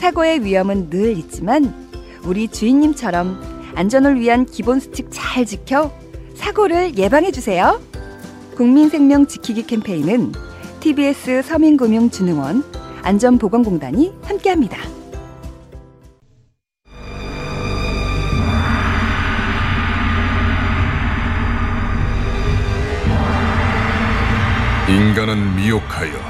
사고의 위험은 늘 있지만 우리 주인님처럼 안전을 위한 기본 수칙 잘 지켜 사고를 예방해 주세요. 국민 생명 지키기 캠페인은 TBS 서민금융진흥원 안전보건공단이 함께합니다. 인간은 미혹하여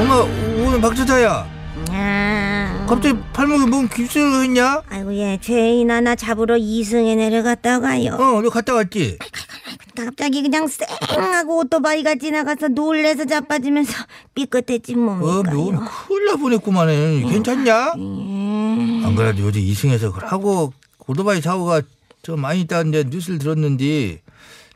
엄마 오늘 박주타야 아, 갑자기 팔목에 뭔 깁스를 했냐? 아이고 얘 죄인 하나 잡으러 이승에 내려갔다가요. 어, 너 갔다 왔지? 갑자기 그냥 쌩하고 오토바이가 지나가서 놀래서 자빠지면서 삐끗했지 어, 뭡니까요. 뭐 큰일 날 뻔했구만은 괜찮냐? 예. 안 그래도 요즘 이승에서 하고 오토바이 사고가 좀 많이 있다는데 뉴스를 들었는데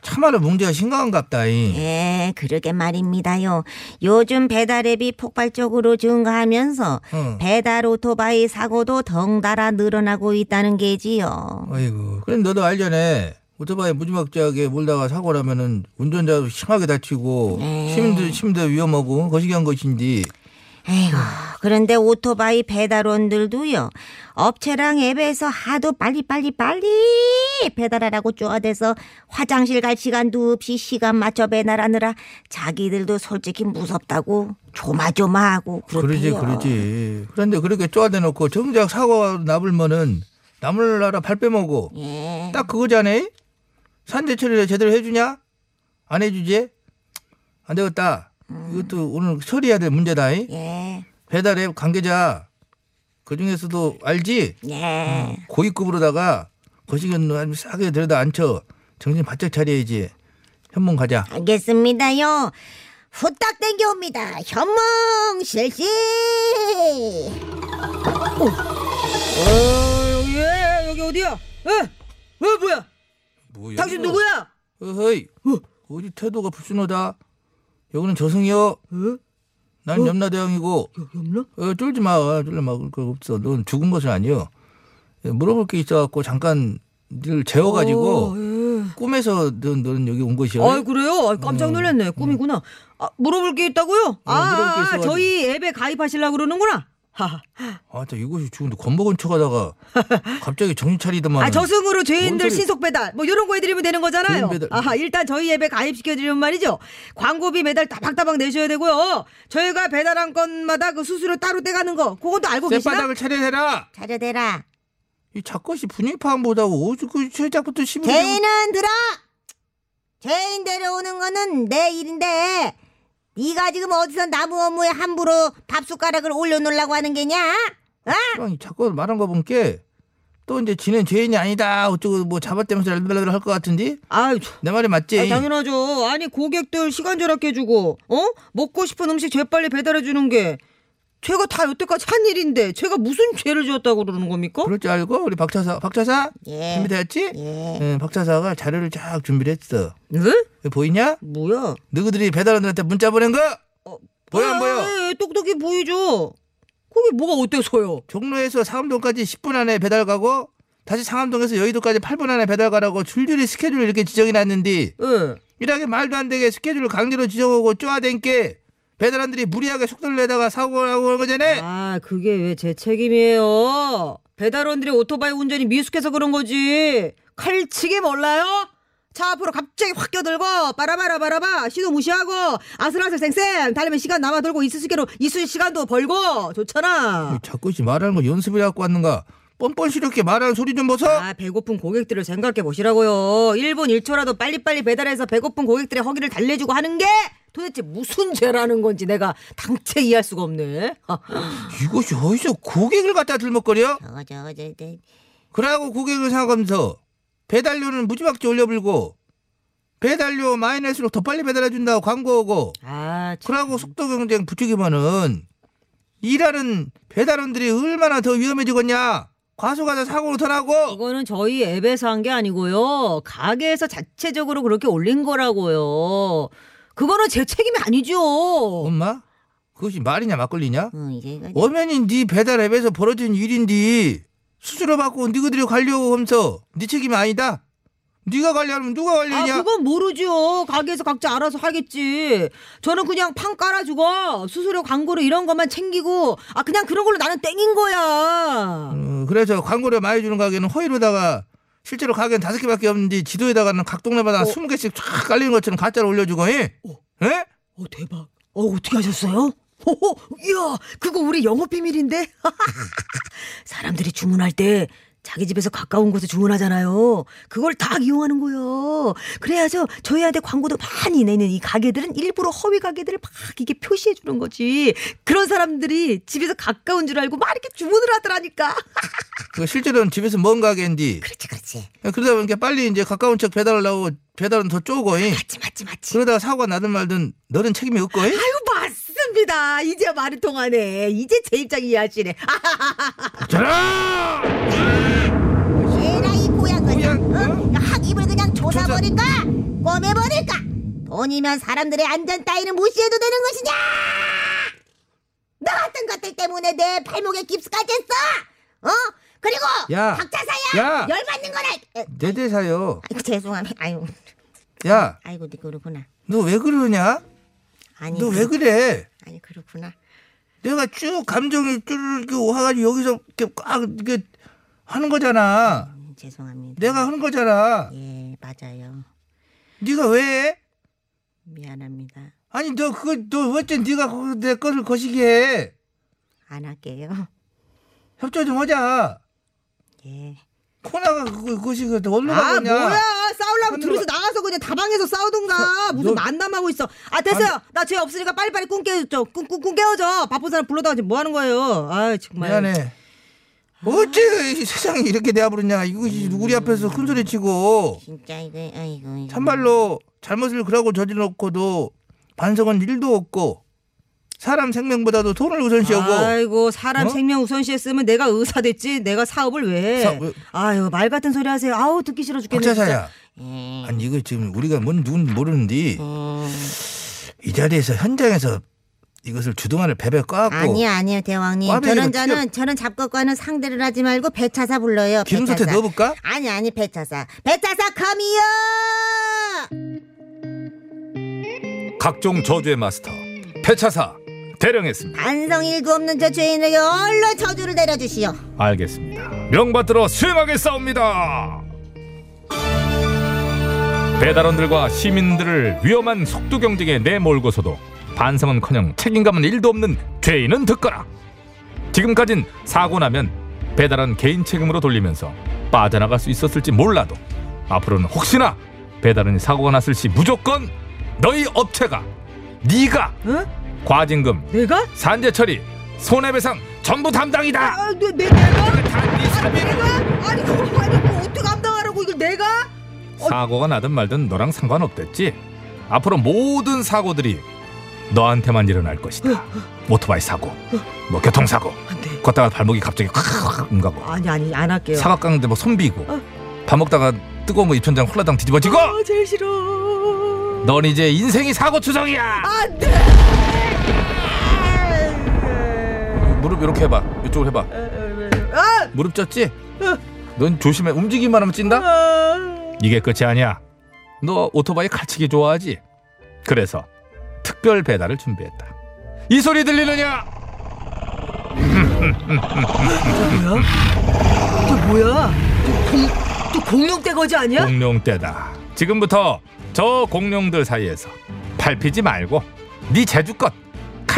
참말로 문제가 심각한갑다잉 예, 그러게 말입니다요. 요즘 배달앱이 폭발적으로 증가하면서 어. 배달 오토바이 사고도 덩달아 늘어나고 있다는 게지요. 아이고 그럼 너도 알잖아 오토바이 무지막지하게 몰다가 사고 나면은 운전자도 심하게 다치고 네. 시민들 시민도 위험하고 거시기한 것인데 에이구, 그런데 오토바이 배달원들도요, 업체랑 앱에서 하도 빨리빨리 빨리 배달하라고 쪼아대서 화장실 갈 시간도 없이 시간 맞춰 배달하느라 자기들도 솔직히 무섭다고 조마조마하고 그러지 그렇대요. 그러지. 그런데 그렇게 쪼아대놓고 정작 사고가 나불면은 남을 나라 발 빼먹고 예. 딱 그거잖아 산재 처리를 제대로 해주냐? 안 해주지? 안 되겠다 이것도 오늘 처리해야 될 문제다 이. 예. 배달앱 관계자 그 중에서도 알지 예. 고위급으로다가 거시기는 아주 싸게 데려다 앉혀 정신 바짝 차려야지 현몽 가자 알겠습니다요. 후딱 땡겨옵니다. 현몽 실시. 어, 여기, 예, 여기 어디야? 에? 어, 뭐야? 뭐야 당신? 누구야? 어허이 어디 태도가 불순하다 여기는 저승이요 어? 난 염라대왕이고 여기 없나? 어, 쫄지 마마 그럴 거 없어 넌 죽은 것은 아니여 예, 물어볼 게 있어갖고 잠깐 늘 재워가지고 어, 예. 꿈에서 넌, 너는 여기 온 것이여 아, 그래요? 아, 깜짝 놀랐네. 꿈이구나. 아, 물어볼 게 있다고요? 아, 어, 아, 있어가지고. 저희 앱에 가입하시려고 그러는구나. 아, 저 이것이 죽은데 겁먹은 척하다가 갑자기 정신 차리더만. 아, 저승으로 뭔 죄인들 소리- 신속 배달 뭐 이런 거 해드리면 되는 거잖아요. 배달. 아하, 일단 저희 앱에 가입시켜드리면 말이죠. 광고비 매달 따박따박 내셔야 되고요. 저희가 배달한 건마다 그 수수료 따로 떼가는 거 그것도 알고 계시나? 쌔바닥을 차려해라. 차려대라. 이 작것이 분위기 파악 못하고 오죽 그 최작부터 심을 죄인은 들어. 죄인 데려오는 거는 내 일인데 네가 지금 어디서 나무 어무에 함부로 밥 숟가락을 올려놓으려고 하는 게냐? 어? 이 작것 말한 거 본게 또 이제 지는 죄인이 아니다 어쩌고 뭐 잡아떼면서 랄랄랄 할것 같은데 아유, 내 말이 맞지? 아, 당연하죠. 아니 고객들 시간 절약해주고 어 먹고 싶은 음식 재빨리 배달해주는 게 제가 다 여태까지 한 일인데 제가 무슨 죄를 지었다고 그러는 겁니까? 그럴 줄 알고 우리 박차사 박차사 예. 준비되었지? 예. 예, 박차사가 자료를 쫙 준비를 했어. 네? 보이냐? 뭐야? 너희들이 배달원들한테 문자 보낸 거? 보여 안 보여? 아, 예, 똑똑히 보이죠. 그게 뭐가 어때서요? 종로에서 상암동까지 10분 안에 배달 가고 다시 상암동에서 여의도까지 8분 안에 배달 가라고 줄줄이 스케줄 이렇게 지정해 놨는데 예. 이렇게 말도 안 되게 스케줄을 강제로 지정하고 쪼아댄 게 배달원들이 무리하게 속도를 내다가 사고가 나고 그런 거잖아. 아, 그게 왜 제 책임이에요? 배달원들이 오토바이 운전이 미숙해서 그런 거지. 칼치게 몰라요? 차 앞으로 갑자기 확 껴들고 빠라바라 바라바 시도 무시하고 아슬아슬 쌩쌩 달리면 시간 남아 돌고 이쑤시개로 이쑤 시간도 벌고 좋잖아. 자꾸 씨 말하는 거 연습을 해갖고 왔는가? 뻔뻔스럽게 말하는 소리 좀 보소. 아 배고픈 고객들을 생각해 보시라고요. 1분 1초라도 빨리빨리 배달해서 배고픈 고객들의 허기를 달래주고 하는 게 도대체 무슨 죄라는 건지 내가 당체 이해할 수가 없네. 아, 이것이 어디서 고객을 갖다 들먹거려? 저거 저거 저, 저, 그러고 고객을 생각하면서 배달료는 무지막지 올려불고 배달료 마이너스로 더 빨리 배달해준다고 광고하고 아 참. 그러고 속도 경쟁 부추기면은 일하는 배달원들이 얼마나 더 위험해지겠냐? 과속하다 사고로 더 나고 이거는 저희 앱에서 한 게 아니고요. 가게에서 자체적으로 그렇게 올린 거라고요. 그거는 제 책임이 아니죠. 엄마 그것이 말이냐 막걸리냐? 어, 이제 이거 엄연히 네 배달 앱에서 벌어진 일인데 수수료 받고 니그들이 관리하고 하면서 네 책임이 아니다. 네가 관리하면 누가 아, 관리하냐? 그건 모르죠. 가게에서 각자 알아서 하겠지. 저는 그냥 판 깔아주고 수수료 광고료 이런 것만 챙기고 아 그냥 그런 걸로 나는 땡인 거야. 어, 그래서 광고료 많이 주는 가게는 허위로다가 실제로 가게는 다섯 개밖에 없는데 지도에다가는 각 동네마다 스무 개씩 쫙 깔리는 것처럼 가짜로 올려주고, 예? 예? 어 대박. 어 어떻게 하셨어요? 호호, 이야, 그거 우리 영업 비밀인데. 사람들이 주문할 때 자기 집에서 가까운 곳에 주문하잖아요. 그걸 다 이용하는 거요. 그래야죠. 저희한테 광고도 많이 내는 이 가게들은 일부러 허위 가게들을 막 이게 표시해 주는 거지. 그런 사람들이 집에서 가까운 줄 알고 막 이렇게 주문을 하더라니까. 그 실제로는 집에서 먼 가게인데 그렇지 그렇지 그러다 보니까 빨리 이제 가까운 척 배달하려고 배달은 더 쪼고, 예? 맞지 맞지 맞지 그러다가 사고가 나든 말든 너는 책임이 없고, 예? 아유 맞습니다. 이제 말이 통하네. 이제 제 입장 이해하시네. 아, 자라! 얘라 이 고양 고양, 어? 어? 확 입을 그냥 조사버릴까 꼬매버릴까 돈이면 사람들의 안전 따위는 무시해도 되는 것이냐 너 같은 것들 때문에 내 발목에 깁스까지 했어 어? 그리고 야. 박자사야 야. 열받는 거라 에, 내 대사요. 아이고 죄송합니다 아유 야, 아이고 네 그렇구나 너 왜 그러냐? 아니 너 왜 그래? 아니 그렇구나 내가 쭉 감정이 쭉 와가지고 여기서 이렇게 꽉 이렇게 하는 거잖아. 음, 죄송합니다 내가 하는 거잖아. 예 맞아요 네가 왜? 해? 미안합니다 아니 너 그거 너 어째 네가 거기서 내 것을 거시기 해? 안 할게요 협조 좀 하자. 예. 코나가 그거 거시기 얼마나 아 거냐? 뭐야? 하늘로- 둘이서 나가서 그냥 다방에서 싸우던가. 무슨 너- 만남하고 있어. 아 됐어요. 나죄 없으니까 빨리빨리 꿈 깨워줘 꿈, 꿈, 꿈 깨워줘 바쁜 사람 불러다가 지금 뭐 하는 거예요? 아 정말. 미안해. 어째 이 세상이 이렇게 내버렸냐? 이것이 우리 앞에서 큰 소리 치고. 진짜 이거 아이고 이거. 참말로 잘못을 그러고 저질렀고도 반성은 일도 없고 사람 생명보다도 돈을 우선시하고 아이고 사람 어? 생명 우선시했으면 내가 의사 됐지 내가 사업을 왜 사-? 왜- 아유 말 같은 소리 하세요 아우 듣기 싫어 죽겠네. 박차사야. 예. 아니 이거 지금 우리가 뭔 누군지 모르는데 음, 이 자리에서 현장에서 이것을 주동안을 베베 까고 아니요 아니요 대왕님 꽈배기로 저는 저는 저는 잡곡과는 상대를 하지 말고 배차사 불러요 기름솥에 배차사. 넣어볼까? 아니 아니 배차사 배차사 컴이요 각종 저주의 마스터 폐차사 대령했습니다. 반성 일도 없는 저 죄인에게 얼른 저주를 내려주시오 알겠습니다. 명받들어 수행하겠사옵니다. 배달원들과 시민들을 위험한 속도 경쟁에 내몰고서도 반성은커녕 책임감은 일도 없는 죄인은 듣거라. 지금까진 사고 나면 배달원 개인 책임으로 돌리면서 빠져나갈 수 있었을지 몰라도 앞으로는 혹시나 배달원이 사고가 났을 시 무조건 너희 업체가 네가 응? 과징금 내가? 산재 처리, 손해배상 전부 담당이다. 아, 내, 내, 내가? 다네 사비로. 내가? 아니 그거 아니 뭐 어떻게 감당하라고 이걸 내가? 사고가 나든 말든 너랑 상관없댔지. 앞으로 모든 사고들이 너한테만 일어날 것이다. 오토바이 사고, 뭐 교통사고, 안 돼 걷다가 발목이 갑자기 콱 응가고, 아니 아니 안 할게요 사각강대 뭐 손비고, 밥 먹다가 뜨거운 뭐 입천장 홀라당 뒤집어지고, 아 제일 싫어 넌 이제 인생이 사고 투성이야. 안 돼 무릎 이렇게 해봐. 이쪽으로 해봐. 아! 무릎 쪘지? 넌 조심해. 움직이기만 하면 찐다. 이게 끝이 아니야. 너 오토바이 칼치기 좋아하지? 그래서 특별 배달을 준비했다. 이 소리 들리느냐? 뭐야? 저 뭐야? 저, 공, 저 공룡 떼거지 아니야? 공룡대다. 지금부터 저 공룡들 사이에서 밟히지 말고 네 제주껏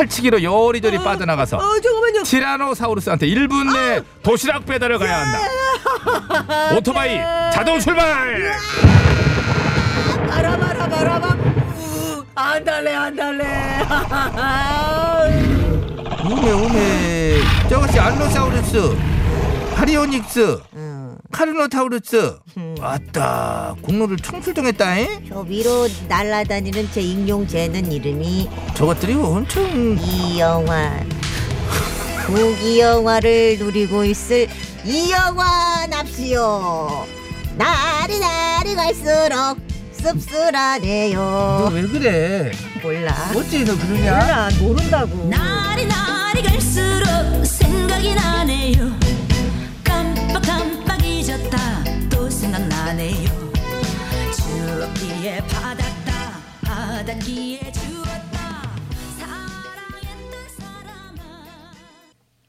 칼치기로 요리조리 빠져나가서 어 잠깐만요. 티라노사우루스한테 1분 내 도시락 배달을 가야 한다. 오토바이 자동 출발. 바라바라 바라바. 우, 안 달래 안 달래. 우메 우메 저것이 알로사우루스 파리오닉스 카르노타우루스 왔다 공로를 총출동했다잉 저 위로 날아다니는 제 익룡 쟤는 이름이 저것들이 엄청 이영환. 무기영화를 누리고 있을 이영환 납시오. 날이 날이 갈수록 씁쓸하네요. 너왜 그래 몰라. 어째서 그러냐 몰라 모른다고. 날이 날이 갈수록 생각이 나네요 생각나네요. 추억기에 바닷가 바닷기에 주